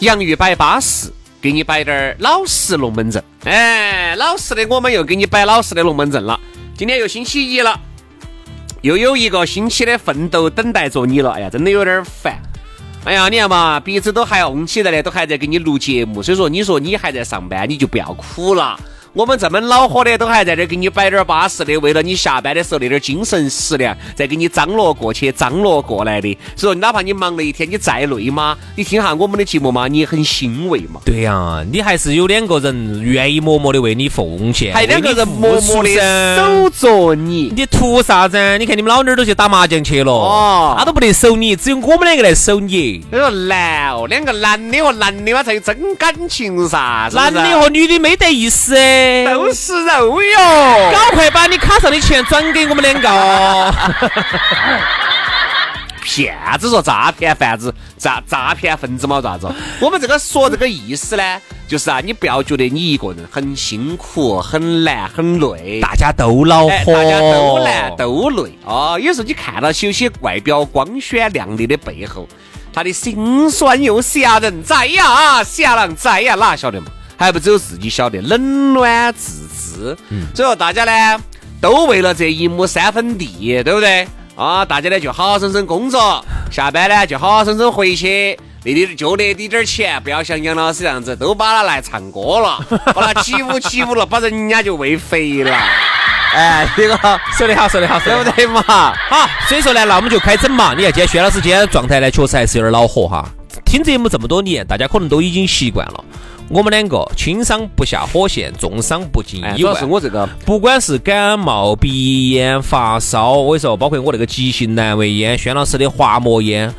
洋芋摆巴适，给你摆点儿老实龙门阵。哎，老实的，我们又给你摆老实的龙门阵了。今天又星期一了，又有一个星期的奋斗等待着你了。哎呀，真的有点烦。哎呀，你看嘛，鼻子都还红起来的，都还在给你录节目。所以说，你说你还在上班，你就不要苦了。我们这么恼火的，都还在这儿给你摆点巴适的，为了你下班的时候那点精神食粮，再给你张罗过去、张罗过来的。所以说，哪怕你忙了一天，你再累嘛，你听下我们的节目嘛，你很欣慰嘛。对呀，你还是有两个人愿意默默的为你奉献，还有两个人默默的守着你。你图啥子？你看你们老娘儿都去打麻将去了，哦，他都不得守你，只有我们两个来守你。你说难哦，两个男的和男的嘛才有真感情噻，男的和女的没得意思。都是肉哟！赶快把你卡上的钱转给我们两个。骗子说诈骗贩子，诈诈骗分子嘛？咋子？我们这个说这个意思呢，就是啊，你不要觉得你一个人很辛苦、很难、很累，大家都恼火，大家都难都累啊。有时候你看到有些外表光鲜亮丽的背后，他的心酸又吓人在呀，吓人在呀，哪晓得嘛？还不只有自己晓得，冷暖自知。嗯，所以说大家呢，都为了这一亩三分地，对不对？啊，大家呢就好好生生工作，下班呢就好好生生回去，那点就那滴点儿钱，不要像杨老师这样子，都把它来唱歌了，把它起舞起舞了，把人家就喂肥了。哎，这个 说得好，说得好，对不对嘛？好，所以说呢，那我们就开整嘛。你看，今天薛老师今天状态呢，确实还是有点恼火哈。听节目这么多年，大家可能都已经习惯了。我们两个轻伤不下火线，重伤不进医院。主要是我这个，不管是感冒、鼻炎、发烧，我跟你说，包括我那个急性阑尾炎、轩老师的滑膜炎，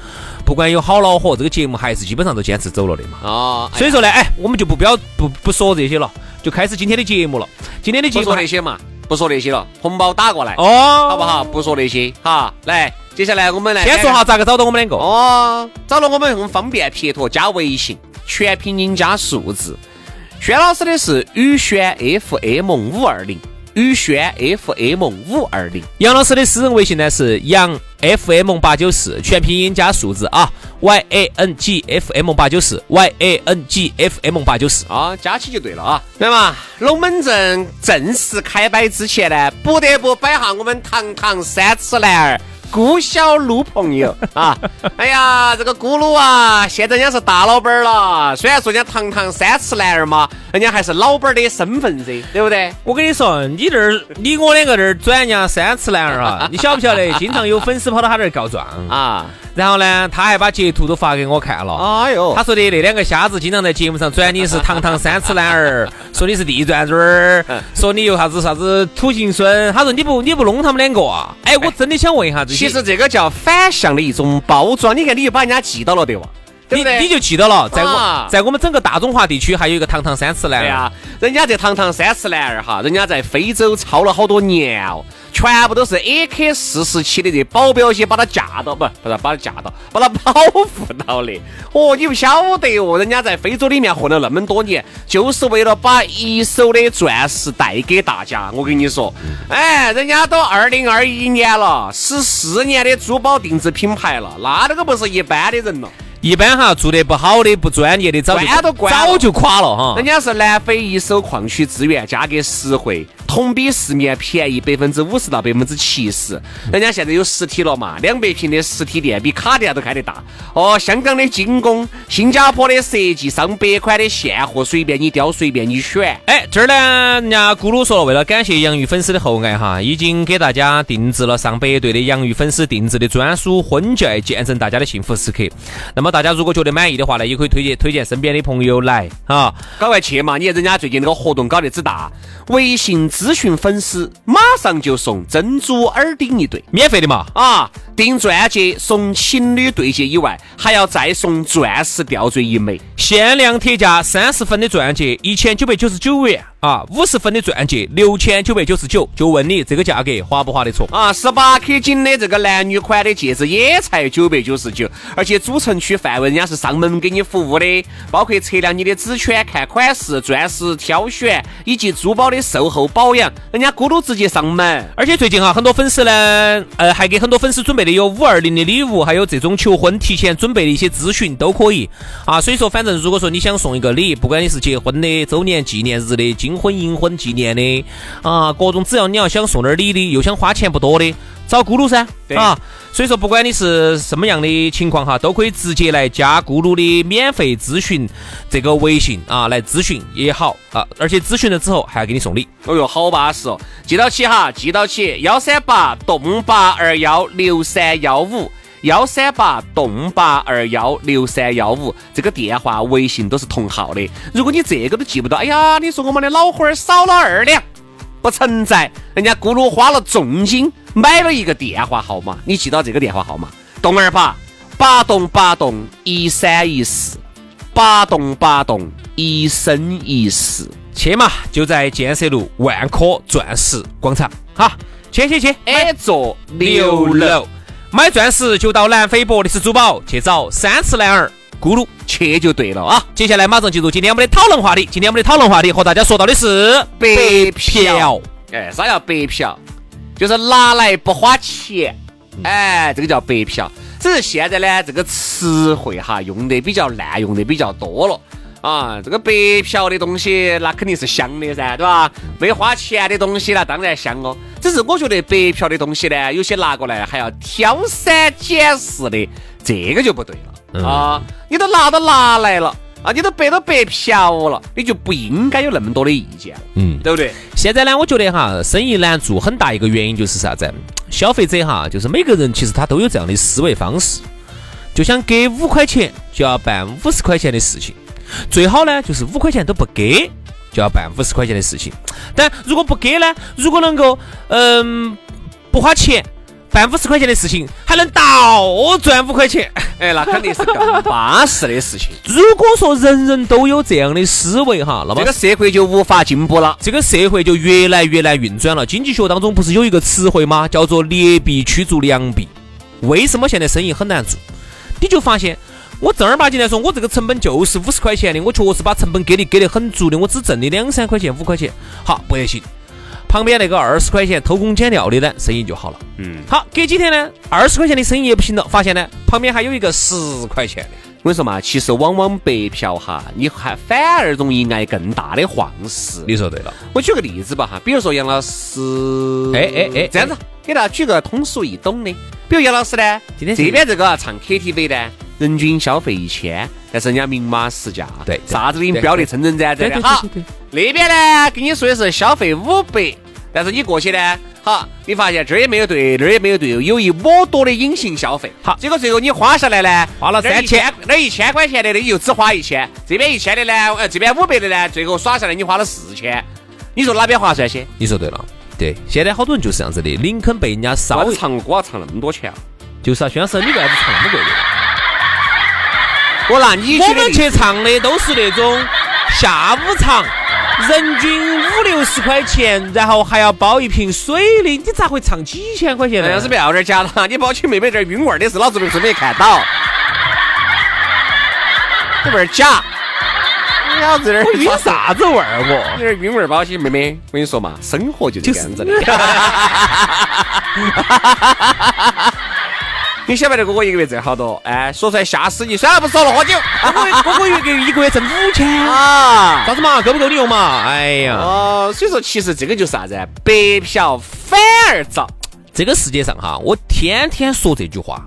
不管有好恼火，这个节目还是基本上都坚持走了的嘛。哦，所以说呢，哎，我们就不标不不说这些了，就开始今天的节目了。今天的节目不说那些嘛，不说那些了，红包打过来哦，好不好？不说那些，哈，来，接下来我们来先说哈，咋个找到我们两个？哦，找到我们很方便，撇脱加微信。全拼音加数字，轩老师的是宇轩 FM 五二零，宇轩 FM 五二零。杨老师的私人微信呢是杨 FM 八九四，全拼音加数字啊，Y A N G F M 八九四，Y A N G F M 八九四啊，加起就对了啊。对嘛，龙门阵正式开摆之前呢，不得不摆下我们堂堂三尺男儿。顾小鹿朋友 啊，哎呀，这个咕噜啊，现在人家是大老板了。虽然说人家堂堂三尺男儿嘛，人家还是老板的身份噻，对不对？我跟你说，你这儿，你我两个这儿转人家三尺男儿啊，你晓不晓得？经常有粉丝跑到他这儿告状啊。然后呢，他还把截图都发给我看了。哎呦，他说的那两个瞎子经常在节目上转你是堂堂三尺男儿，说你是地转转儿，说你又啥子啥子土行孙。他说你不你不弄他们两个啊？哎，我真的想问一下，其实这个叫反向的一种包装。你看，你就把人家记到了，对吧？你你就记到了，在我，在我们整个大中华地区还有一个堂堂三尺男儿啊。人家这堂堂三尺男儿哈，人家在非洲操了好多年哦。全部都是 AK 四十七的这保镖些把他架到，不不是把他架到，把他保护到的。哦，你不晓得哦，人家在非洲里面混了那么多年，就是为了把一手的钻石带给大家。我跟你说，哎，人家都二零二一年了，十四年的珠宝定制品牌了，那那个不是一般的人了。一般哈，做得不好的、不专业的，早就早就垮了哈。人家是南非一手矿区资源，价格实惠，同比市面便宜百分之五十到百分之七十。人家现在有实体了嘛，两百平的实体店比卡店都开得大。哦，香港的精工，新加坡的设计，上百款的现货，随便你挑，随便你选。哎，这儿呢，人家咕噜说了，为了感谢洋芋粉丝的厚爱哈，已经给大家定制了上百对的洋芋粉丝定制的专属婚戒，见证大家的幸福时刻。那么大家如果觉得满意的话呢，也可以推荐推荐身边的朋友来啊，赶快去嘛！你看人家最近那个活动搞得之大，微信咨询粉丝马上就送珍珠耳钉一对，免费的嘛啊！订钻戒送情侣对戒以外，还要再送钻石吊坠一枚，限量特价三十分的钻戒一千九百九十九元啊，五十分的钻戒六千九百九十九。就问你这个价格划不划得着啊？十八 K 金的这个男女款的戒指也才九百九十九，而且主城区范围人家是上门给你服务的，包括测量你的指圈、看款式、钻石挑选以及珠宝的售后保保养，人家咕噜直接上门。而且最近哈，很多粉丝呢，呃，还给很多粉丝准备的。有五二零的礼物，还有这种求婚提前准备的一些咨询都可以啊。所以说，反正如果说你想送一个礼，不管你是结婚的、周年纪念日的、金婚银婚纪念的啊，各种只要你要想送点礼的，又想花钱不多的，找咕噜噻啊。所以说，不管你是什么样的情况哈，都可以直接来加咕噜的免费咨询这个微信啊，来咨询也好啊。而且咨询了之后还要给你送礼。哦哟，好巴适哦！记到起哈，记到起幺三八栋八二幺六三幺五，幺三八栋八二幺六三幺五，这个电话、微信都是同号的。如果你这个都记不到，哎呀，你说我们的老伙儿少了二两。不存在，人家咕噜花了重金买了一个电话号码，你记到这个电话号码：栋二八八栋八栋一三一四，八栋八栋一生一世。去嘛，就在建设路万科钻石广场。哈，去去去，A 座六楼，买钻石就到南非博利斯珠宝去找三次男儿。咕噜去就对了啊！接下来马上进入今天我们的讨论话题。今天我们的讨论话题和大家说到的是白嫖。哎，啥叫白嫖？就是拿来不花钱。哎，这个叫白嫖。只是现在呢，这个词汇哈用的比较滥用的比较多了啊。这个白嫖的东西那肯定是香的噻，对吧？没花钱的东西那当然香哦。只是我觉得白嫖的东西呢，有些拿过来还要挑三拣四的，这个就不对了。啊，你都拿都拿来了啊，你都白都白嫖了，你就不应该有那么多的意见嗯，对不对？现在呢，我觉得哈，生意难做很大一个原因就是啥子？消费者哈，就是每个人其实他都有这样的思维方式，就想给五块钱就要办五十块钱的事情，最好呢就是五块钱都不给就要办五十块钱的事情。但如果不给呢，如果能够嗯不花钱。办五十块钱的事情还能倒赚五块钱，哎，那肯定是更巴适的事情。如果说人人都有这样的思维哈，那么这个社会就无法进步了，这个社会就越来越难运转了。经济学当中不是有一个词汇吗？叫做劣币驱逐良币。为什么现在生意很难做？你就发现我正儿八经来说，我这个成本就是五十块钱的，我确实把成本给你给的很足的，我只挣的两三块钱五块钱，好不得行。旁边那个二十块钱偷工减料的呢，生意就好了。嗯，好，隔几天呢，二十块钱的生意也不行了，发现呢，旁边还有一个十块钱的。我跟你说嘛，其实往往白嫖哈，你还反而容易挨更大的晃事。你说对了。我举个例子吧哈，比如说杨老师，哎哎哎，这样子，给大家举个通俗易懂的。比如杨老师呢，今天这边这个唱 KTV 呢，人均消费一千，但是人家明码实价，对，啥子给你标的称称赞赞的。好，那边呢，跟你说的是消费五百，但是你过去呢，好，你发现这儿也没有对，那儿也没有对，有一窝多的隐形消费。好，结果最后你花下来呢，花了三千，那一千块钱的，你就只花一千，这边一千的呢，呃，这边五百的呢，最后耍下来你花了四千，你说哪边划算些？你说对了。对，现在好多人就是这样子的，林肯被人家稍微唱歌唱那么多钱，就是啊，轩老师，你为啥子唱那么贵的？我拿你我们去唱的都是那种下午场，人均五六十块钱，然后还要包一瓶水的，你咋会唱几千块钱呢？要是不要点假了，你包起妹妹这晕味儿的事老子都是没看到，这味儿假。老子这儿晕啥子味儿？我你这晕味儿包起，妹妹，我跟你说嘛，生活就这样子的。你晓不晓得哥哥一个月挣好多？哎，说出来吓死你！算了，不说了，喝酒。哥哥一个一个月挣五千啊？啥子嘛？够不够你用嘛？哎呀，哦，所以说其实这个就是啥子？白嫖反而遭。这个世界上哈，我天天说这句话：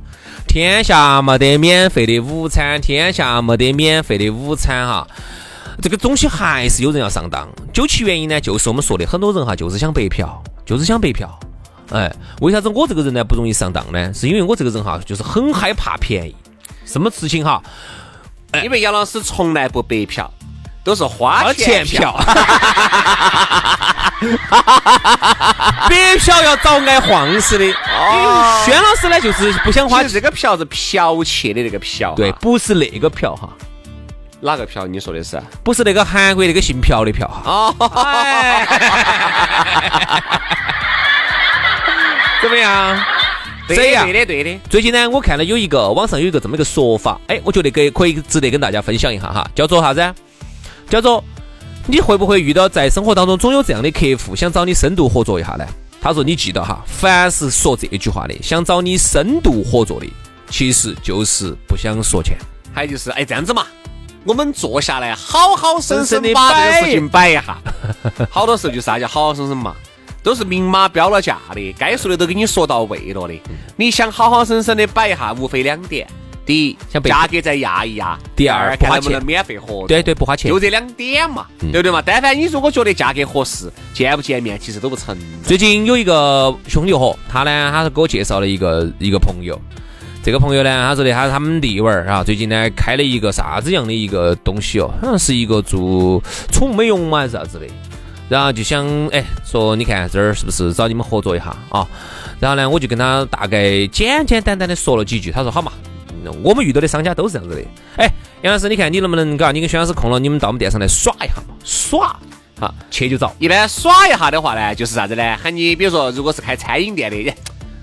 天下没得免费的午餐，天下没得免费的午餐哈。这个东西还是有人要上当。究其原因呢，就是我们说的，很多人哈就是想白嫖，就是想白嫖。哎，为啥子我这个人呢不容易上当呢？是因为我这个人哈，就是很害怕便宜。什么事情哈？因为杨老师从来不白嫖，都是花钱嫖。白嫖要找挨晃死的。哦。轩老师呢，就是不想花。这个嫖是剽窃的那个嫖。对，不是那个嫖哈。哪个嫖？你说的是？不是那个韩国那个姓朴的朴哈。哦。怎么样？对呀，对的，对的。最近呢，我看了有一个网上有一个这么一个说法，哎，我觉得给可以值得跟大家分享一下哈，叫做啥子？叫做你会不会遇到在生活当中总有这样的客户想找你深度合作一下呢？他说你记得哈，凡是说这句话的，想找你深度合作的，其实就是不想说钱。还有就是哎这样子嘛，我们坐下来好好生生的把这个事情摆一下。好多时候就是啥叫好好生生嘛。都是明码标了价的，该说的都给你说到位了的。你想好好生生的摆一下，无非两点：第一，价格再压一压；第二，看能不能免费合作。对对，不花钱。就这两点嘛，对不对嘛？但凡你如果觉得价格合适，见不见面其实都不成。最近有一个兄弟伙，他呢，他是给我介绍了一个一个朋友。这个朋友呢，他说的他是他们弟娃儿啊，最近呢开了一个啥子样的一个东西哦，好像是一个做宠物美容嘛，还是啥子的。然后就想哎，说你看这儿是不是找你们合作一下啊？然后呢，我就跟他大概简简单单的说了几句。他说好嘛，我们遇到的商家都是这样子的。哎，杨老师，你看你能不能搞？你跟薛老师空了，你们到我们店上来耍一下嘛？耍，好，去就找。一般耍一下的话呢，就是啥子呢？喊你比如说，如果是开餐饮店的，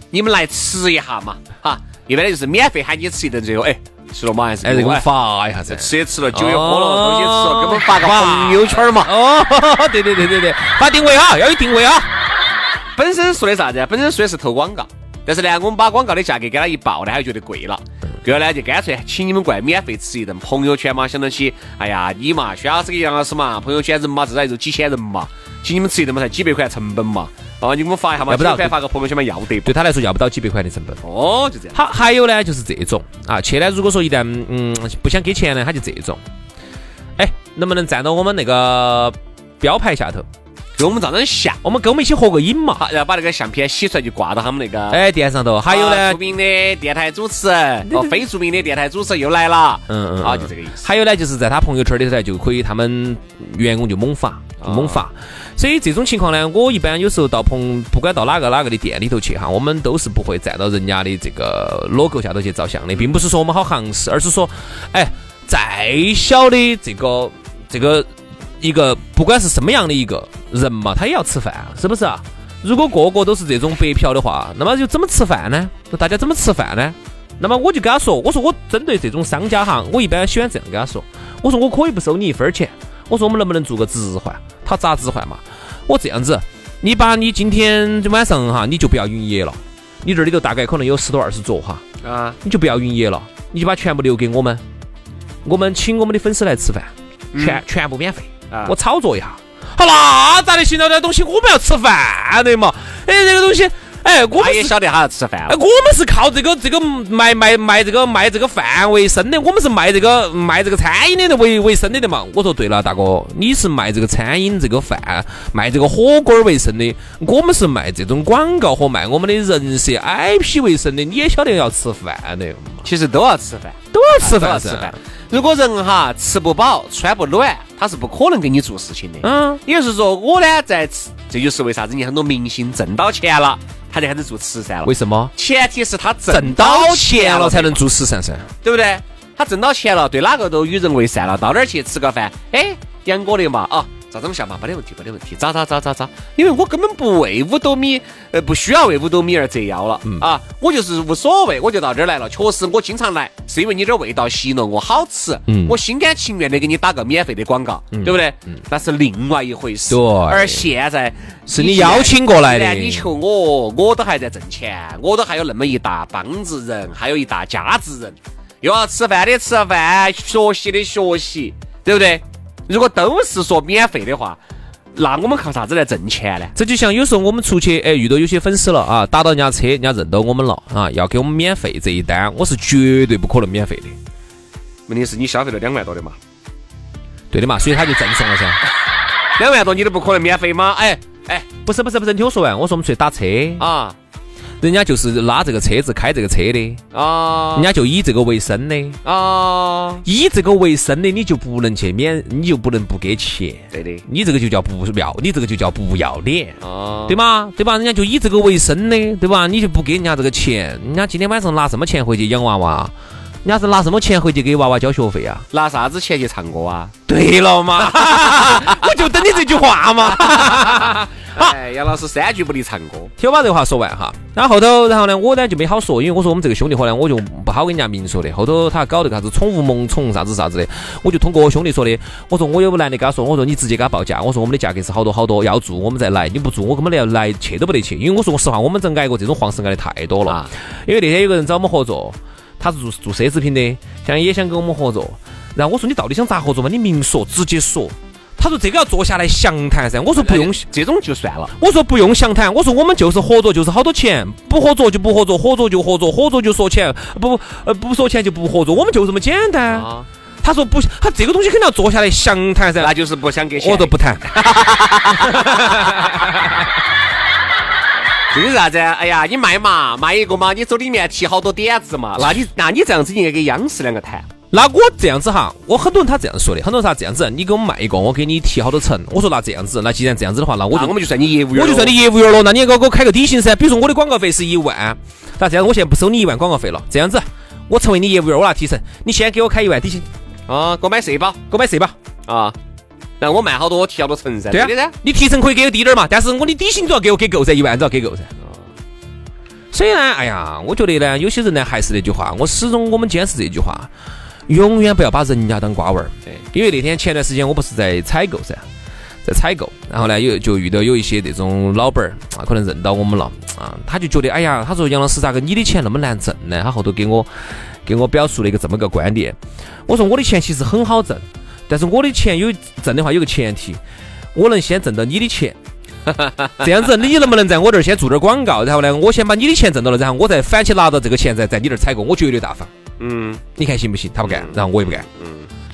你们来吃一下嘛，哈。一般的就是免费喊你吃一顿，最后哎。吃了嘛还是？哎，给我们发一下噻。吃也吃了，酒也喝了，东西吃了，给我们发个朋友圈嘛。哦，对对对对对，发定位啊，要有定位啊。本身说的啥子？本身说的是投广告，但是呢，我们把广告的价格给他一报呢，他就觉得贵了。贵了呢，就干脆请你们过来免费吃一顿。朋友圈嘛，想到起，哎呀，你嘛，薛老师跟杨老师嘛，朋友圈人嘛，至少也就几千人嘛，请你们吃一顿嘛，才几百块成本嘛。啊，你给我们发一下嘛，要不到发个朋友圈嘛，要得。对他来说，要不到几百块的成本。哦，就这样。好，还有呢，就是这种啊，去呢，如果说一旦嗯不想给钱呢，他就这种。哎，能不能站到我们那个标牌下头，给我们照张相？我们跟我们一起合个影嘛？好，然后把那个相片洗出来，就挂到他们那个哎店上头。还有呢，著名的电台主持人和非著名的电台主持人又来了。嗯嗯。啊，就这个意思。还有呢，就是在他朋友圈里头就可以，他们员工就猛发，猛发。所以这种情况呢，我一般有时候到朋，不管到哪个哪个的店里头去哈，我们都是不会站到人家的这个 logo 下头去照相的，并不是说我们好行势，而是说，哎，再小的这个这个一个，不管是什么样的一个人嘛，他也要吃饭，是不是啊？如果个个都是这种白嫖的话，那么就怎么吃饭呢？那大家怎么吃饭呢？那么我就跟他说，我说我针对这种商家哈，我一般喜欢这样跟他说，我说我可以不收你一分钱。我说我们能不能做个置换？他咋置换嘛？我这样子，你把你今天晚上哈，你就不要营业了。你这里头大概可能有十多二十桌哈，啊，你就不要营业了，你就把全部留给我们，我们请我们的粉丝来吃饭，全全部免费。我炒作一下，好，那咋的行了？这东西我们要吃饭的嘛？哎，这个东西。哎，我们也晓得他要吃饭。哎，我们是靠这个这个卖卖卖这个卖这个饭为生的，我们是卖这个卖这个餐饮的为为生的的嘛。我说对了，大哥，你是卖这个餐饮这个饭卖这个火锅为生的，我们是卖这种广告和卖我们的人设 IP 为生的，你也晓得要吃饭的。其实都要吃饭，都要吃饭，吃饭。如果人哈吃不饱穿不暖，他是不可能给你做事情的。嗯，也就是说我呢在吃，这就是为啥子你很多明星挣到钱了。他就开始做慈善了。为什么？前提是他挣到钱了才能做慈善噻，对不对？他挣到钱了，对哪个都与人为善了，到哪儿去吃个饭？哎，杨哥的嘛，啊，咋整下嘛？没得问题，没得问题。咋咋咋咋咋？因为我根本不为五斗米，呃，不需要为五斗米而折腰了啊！我就是无所谓，我就到这儿来了。确实，我经常来，是因为你这味道吸引了我好吃，嗯我心甘情愿的给你打个免费的广告，对不对？那是另外一回事。对。而现在是你邀请过来的，你求我，我都还在挣钱，我都还有那么一大帮子人，还有一大家子人，又要吃饭的吃饭，学习的学习，对不对？如果都是说免费的话，那我们靠啥子来挣钱呢？这就像有时候我们出去，哎，遇到有些粉丝了啊，打到人家车，人家认到我们了啊，要给我们免费这一单，我是绝对不可能免费的。问题是你消费了两万多的嘛？对的嘛，所以他就赠送了噻。两万多你都不可能免费吗？哎哎，不是不是不是，你听我说完，我说我们出去打车啊。人家就是拉这个车子开这个车的啊，人家就以这个为生的啊，以这个为生的你就不能去免，你就不能不给钱。对的，你这个就叫不要，你这个就叫不要脸啊，对吗？对吧？人家就以这个为生的，对吧？你就不给人家这个钱，人家今天晚上拿什么钱回去养娃娃？人家是拿什么钱回去给娃娃交学费啊？拿啥子钱去唱歌啊？对了嘛，我就等你这句话嘛。哎，杨老师三句不离唱歌，听我把这个话说完哈。然后后头，然后呢，我呢就没好说，因为我说我们这个兄弟伙呢，我就不好跟人家明说的。后头他搞这个啥子宠物萌宠啥子啥子的，我就通过我兄弟说的。我说我有个男的跟他说，我说你直接给他报价，我说我们的价格是好多好多，要做我们再来，你不做我根本连来去都不得去。因为我说实话，我们这挨过这种黄事挨的太多了。因为那天有个人找我们合作，他是做做奢侈品的，想也想跟我们合作。然后我说你到底想咋合作嘛？你明说，直接说。他说这个要坐下来详谈噻，我说不用，这种就算了。我说不用详谈，我说我们就是合作，就是好多钱，不合作就不合作，合作就合作，合作就说钱，不呃不说钱就不合作，我们就这么简单。他说不，他这个东西肯定要坐下来详谈噻，那就是不想给钱，我都不谈。这是啥子？哎呀，你卖嘛，卖一个嘛，你走里面提好多点子嘛，那你那你这样子应该跟央视两个谈。那我这样子哈，我很多人他这样说的，很多人啥这样子，你给我们卖一个，我给你提好多成。我说那这样子，那既然这样子的话，那我就我们就算你业务员，我就算你业务员了。那你给我给我开个底薪噻，比如说我的广告费是一万，那这样我现在不收你一万广告费了。这样子，我成为你业务员，我拿提成，你先给我开一万底薪啊，给我买社保，给我买社保啊。那我卖好多，我提好多成噻。对啊，你提成可以给我低点嘛，但是我的底薪都要给我给够噻，一万都要给够噻。所以呢，哎呀，我觉得呢，有些人呢还是那句话，我始终我们坚持这句话。永远不要把人家当瓜娃儿，对，因为那天前段时间我不是在采购噻，在采购，然后呢有就遇到有一些那种老板儿啊，可能认到我们了啊，他就觉得哎呀，他说杨老师咋个你的钱那么难挣呢？他后头给我给我表述了一个这么个观点，我说我的钱其实很好挣，但是我的钱有挣的话有个前提，我能先挣到你的钱，这样子你能不能在我这儿先做点广告，然后呢我先把你的钱挣到了，然后我再反起拿到这个钱再在你这儿采购，我绝对大方。嗯，你看行不行？他不干，然后我也不干。嗯，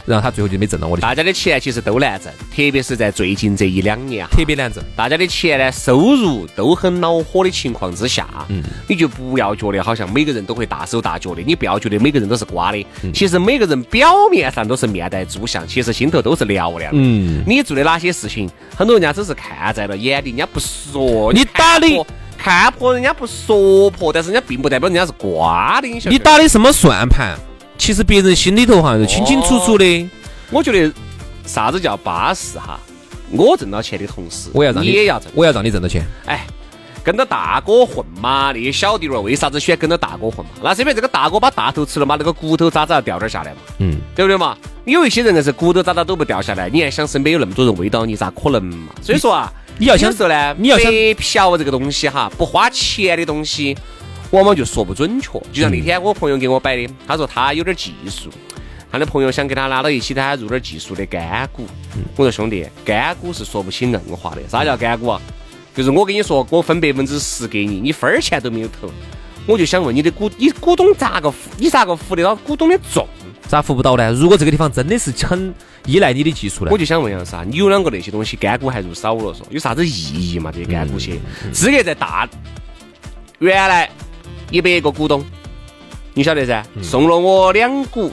然后他最后就没挣到我的钱。大家的钱其实都难挣，特别是在最近这一两年，特别难挣。大家的钱呢，收入都很恼火的情况之下，嗯，你就不要觉得好像每个人都会大手大脚的，你不要觉得每个人都是瓜的。其实每个人表面上都是面带猪相，其实心头都是嘹亮的。嗯，你做的哪些事情，很多人家只是看在了眼里，人家不说。你打的。看破人家不说破，但是人家并不代表人家是瓜的。你打的什么算盘？其实别人心里头哈是清清楚楚的。我觉得啥子叫巴适哈？我挣到钱的同时，我要让你也要挣，我要让你挣到钱。哎，跟着大哥混嘛，那些小弟儿为啥子喜欢跟着大哥混嘛？那是因为这个大哥把大头吃了嘛，那个骨头渣渣要掉点下来嘛。嗯，对不对嘛？有一些人那是骨头渣渣都不掉下来，你还想身边有那么多人围到你，咋可能嘛？所以说啊。你要想说呢，你要想白嫖这个东西哈，不花钱的东西，往往就说不准确。就像那天我朋友给我摆的，他说他有点技术，他的朋友想跟他拉到一起，他入点技术的干股。我说兄弟，干股是说不起硬话的。啥叫干股啊？就是我跟你说，我分百分之十给你，你分儿钱都没有投。我就想问你的股，你股东咋个付？你咋个扶得到股东的重？咋扶不到呢？如果这个地方真的是很依赖你的技术呢？我就想问一下啥？你有两个那些东西干股还入少了，嗦有啥子意义嘛？这些干股些资格在大，原来一百个股东，你晓得噻？送了我两股，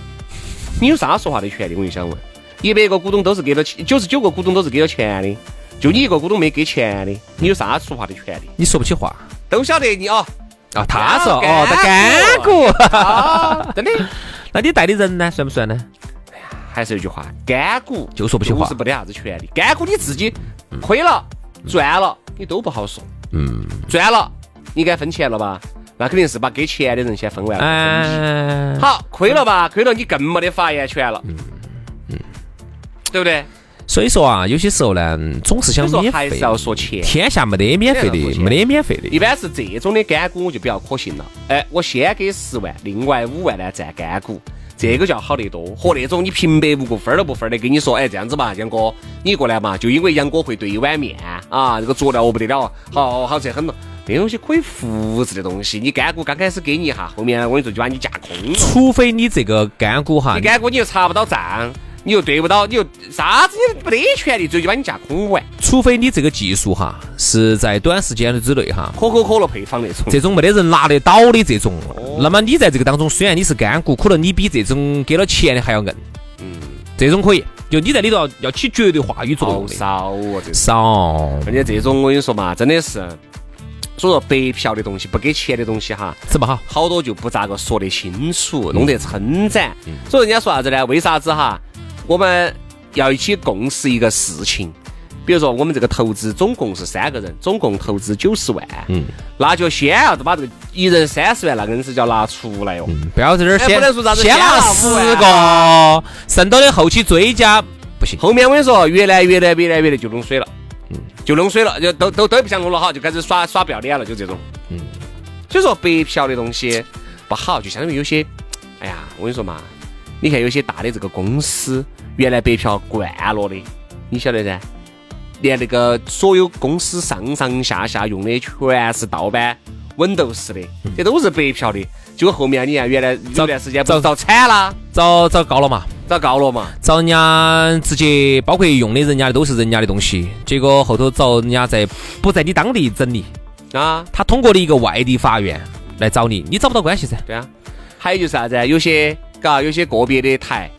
你有啥说话的权利？我就想问，一百个股东都是给了钱，九十九个股东都是给了钱的，就你一个股东没给钱的，你有啥说话的权利？你说不起话，都晓得你哦。啊，他说哦，他干股，真的。那你带的人呢？算不算呢？哎呀，还是那句话，干股就说不起话，是没得啥子权利。干股你自己亏了赚了，你都不好说。嗯，赚了你该分钱了吧？那肯定是把给钱的人先分完了。嗯好，亏了吧？亏了你更没得发言权了。嗯嗯，对不对？所以说啊，有些时候呢，总是想免费，还是要说钱。天下没得免费的，没得免费的。一般是这种的干股，我就比较可信了。哎，我先给十万，另外五万呢占干股，这个叫好得多。和那种你平白无故分儿都不分的，跟你说，哎，这样子吧，杨哥，你过来嘛，就因为杨哥会兑一碗面啊，这个佐料不得了，好好吃很多。这东西可以复制的东西，你干股刚开始给你一下，后面我跟你说就把你架空了。除非你这个干股哈，你干股你又查不到账。你又对不到，你又啥子你没得权利，最后就把你架空完。除非你这个技术哈是在短时间的之内哈，可口可乐配方那种，这种没得人拿得到的这种。那么你在这个当中，虽然你是干股，可能你比这种给了钱的还要硬。嗯，这种可以，就你在里头要要起绝对话语作用的。少哦，这少。而且这种我跟你说嘛，真的是，所以说白嫖的东西，不给钱的东西哈，是不好，好多就不咋个说得清楚，弄得撑展。所以人家说啥子呢？为啥子哈？我们要一起共识一个事情，比如说我们这个投资总共是三个人，总共投资九十万，嗯，那就先要把这个一人三十万那个硬是叫拿出来哟，不要在这儿先不能说啥子先拿十个，剩到的后期追加不行。后面我跟你说，越来越来越来越来就弄水了，嗯，就弄水了，就都都都不想弄了哈，就开始耍耍不要脸了，就这种，嗯，所以说白嫖的东西不好，就相当于有些，哎呀，我跟你说嘛。你看有些大的这个公司，原来白嫖惯了的，你晓得噻？连那个所有公司上上下下用的全是盗版 Windows 的，这都是白嫖的。结果后面你看，原来有段时间遭遭惨了，遭遭告了嘛？遭告了嘛？找人家直接包括用的人家的都是人家的东西，结果后头找人家在不在你当地整理啊？他通过了一个外地法院来找你，你找不到关系噻？对啊。还有就是啥子？有些。嘎，有些个别的台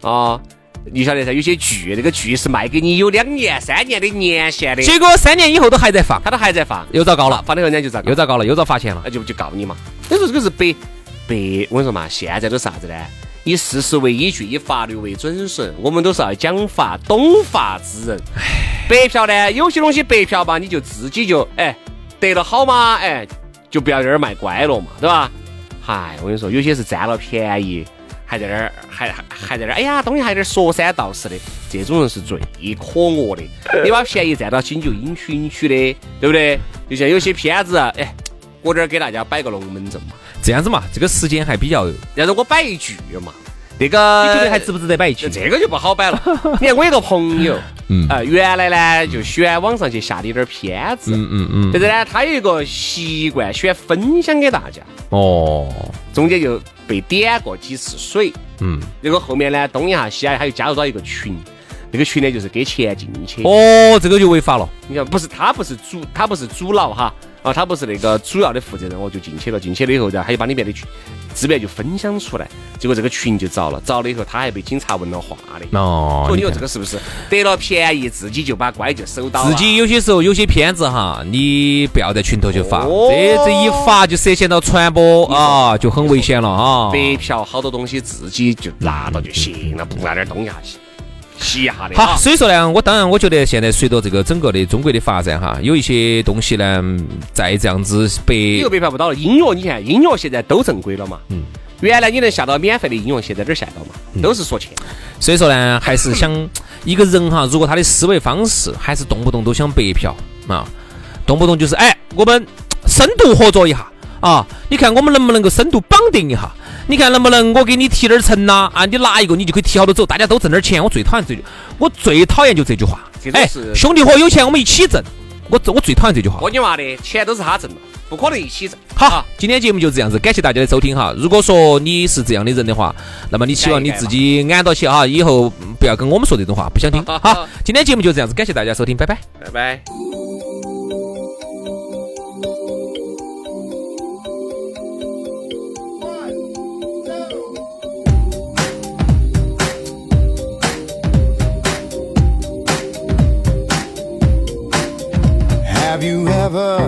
啊，你晓得噻？有些剧，那个剧是卖给你有两年、三年的年限的，结果三年以后都还在放，他都还在放，又遭告了，放的后人家就遭，又遭告了，又遭罚钱了，那就就告你嘛。你说这个是白白，我跟你说嘛，现在都啥子呢？以事实为依据，以法律为准绳，我们都是要讲法、懂法之人。白嫖呢，有些东西白嫖吧，你就自己就哎得了好吗，哎，就不要在这儿卖乖了嘛，对吧？嗨，我跟你说，有些是占了便宜。还在那儿，还还还在那儿，哎呀，东西还在那说三道四的，这种人是最可恶的。你把便宜占到心，就应许应许的，对不对？就像有些片子，哎，我这儿给大家摆个龙门阵嘛。这样子嘛，这个时间还比较，要是我摆一句嘛，那个你觉得还值不值得摆一句？这个就不好摆了。你看我有个朋友，嗯，啊，原来呢就喜欢网上去下点点片子，嗯嗯嗯，但是呢，他有一个习惯，喜欢分享给大家。哦，中间就。被点过几次水，嗯，结果后面呢东一下西下，他又加入到一个群，那个群呢就是给钱进去，哦，这个就违法了。你看，不是他不是主，他不是主脑哈，啊，他不是那个主要的负责人，我就进去了，进去了以后，然后他就把里面的资源就分享出来，结果这个群就遭了，遭了以后他还被警察问了话的。哦，说你说这个是不是得了便宜自己就把乖就收到自己有些时候有些片子哈，你不要在群头去发，这这一发就涉嫌到传播啊，就很危险了啊。白嫖好多东西自己就拿到就行了，不拿点东西下去。洗一下的。好，所以说呢，我当然我觉得现在随着这个整个的中国的发展哈，有一些东西呢，再这样子白，你又白嫖不到了。音乐，你看音乐现在都正规了嘛？嗯。原来你能下到免费的音乐，现在哪儿下到嘛？都是说钱。所以说呢，还是想一个人哈，如果他的思维方式还是动不动都想白嫖啊，动不动就是哎，我们深度合作一下啊，你看我们能不能够深度绑定一下？你看能不能我给你提点儿成呐？啊，你拿一个你就可以提好多走，大家都挣点钱。我最讨厌这句，我最讨厌就这句话。哎，兄弟伙有钱我们一起挣。我我最讨厌这句话。我你妈的，钱都是他挣的，不可能一起挣。好，今天节目就这样子，感谢大家的收听哈。如果说你是这样的人的话，那么你希望你自己安到起哈，以后不要跟我们说这种话，不想听。好，今天节目就这样子，感谢大家收听，拜拜，拜拜。never.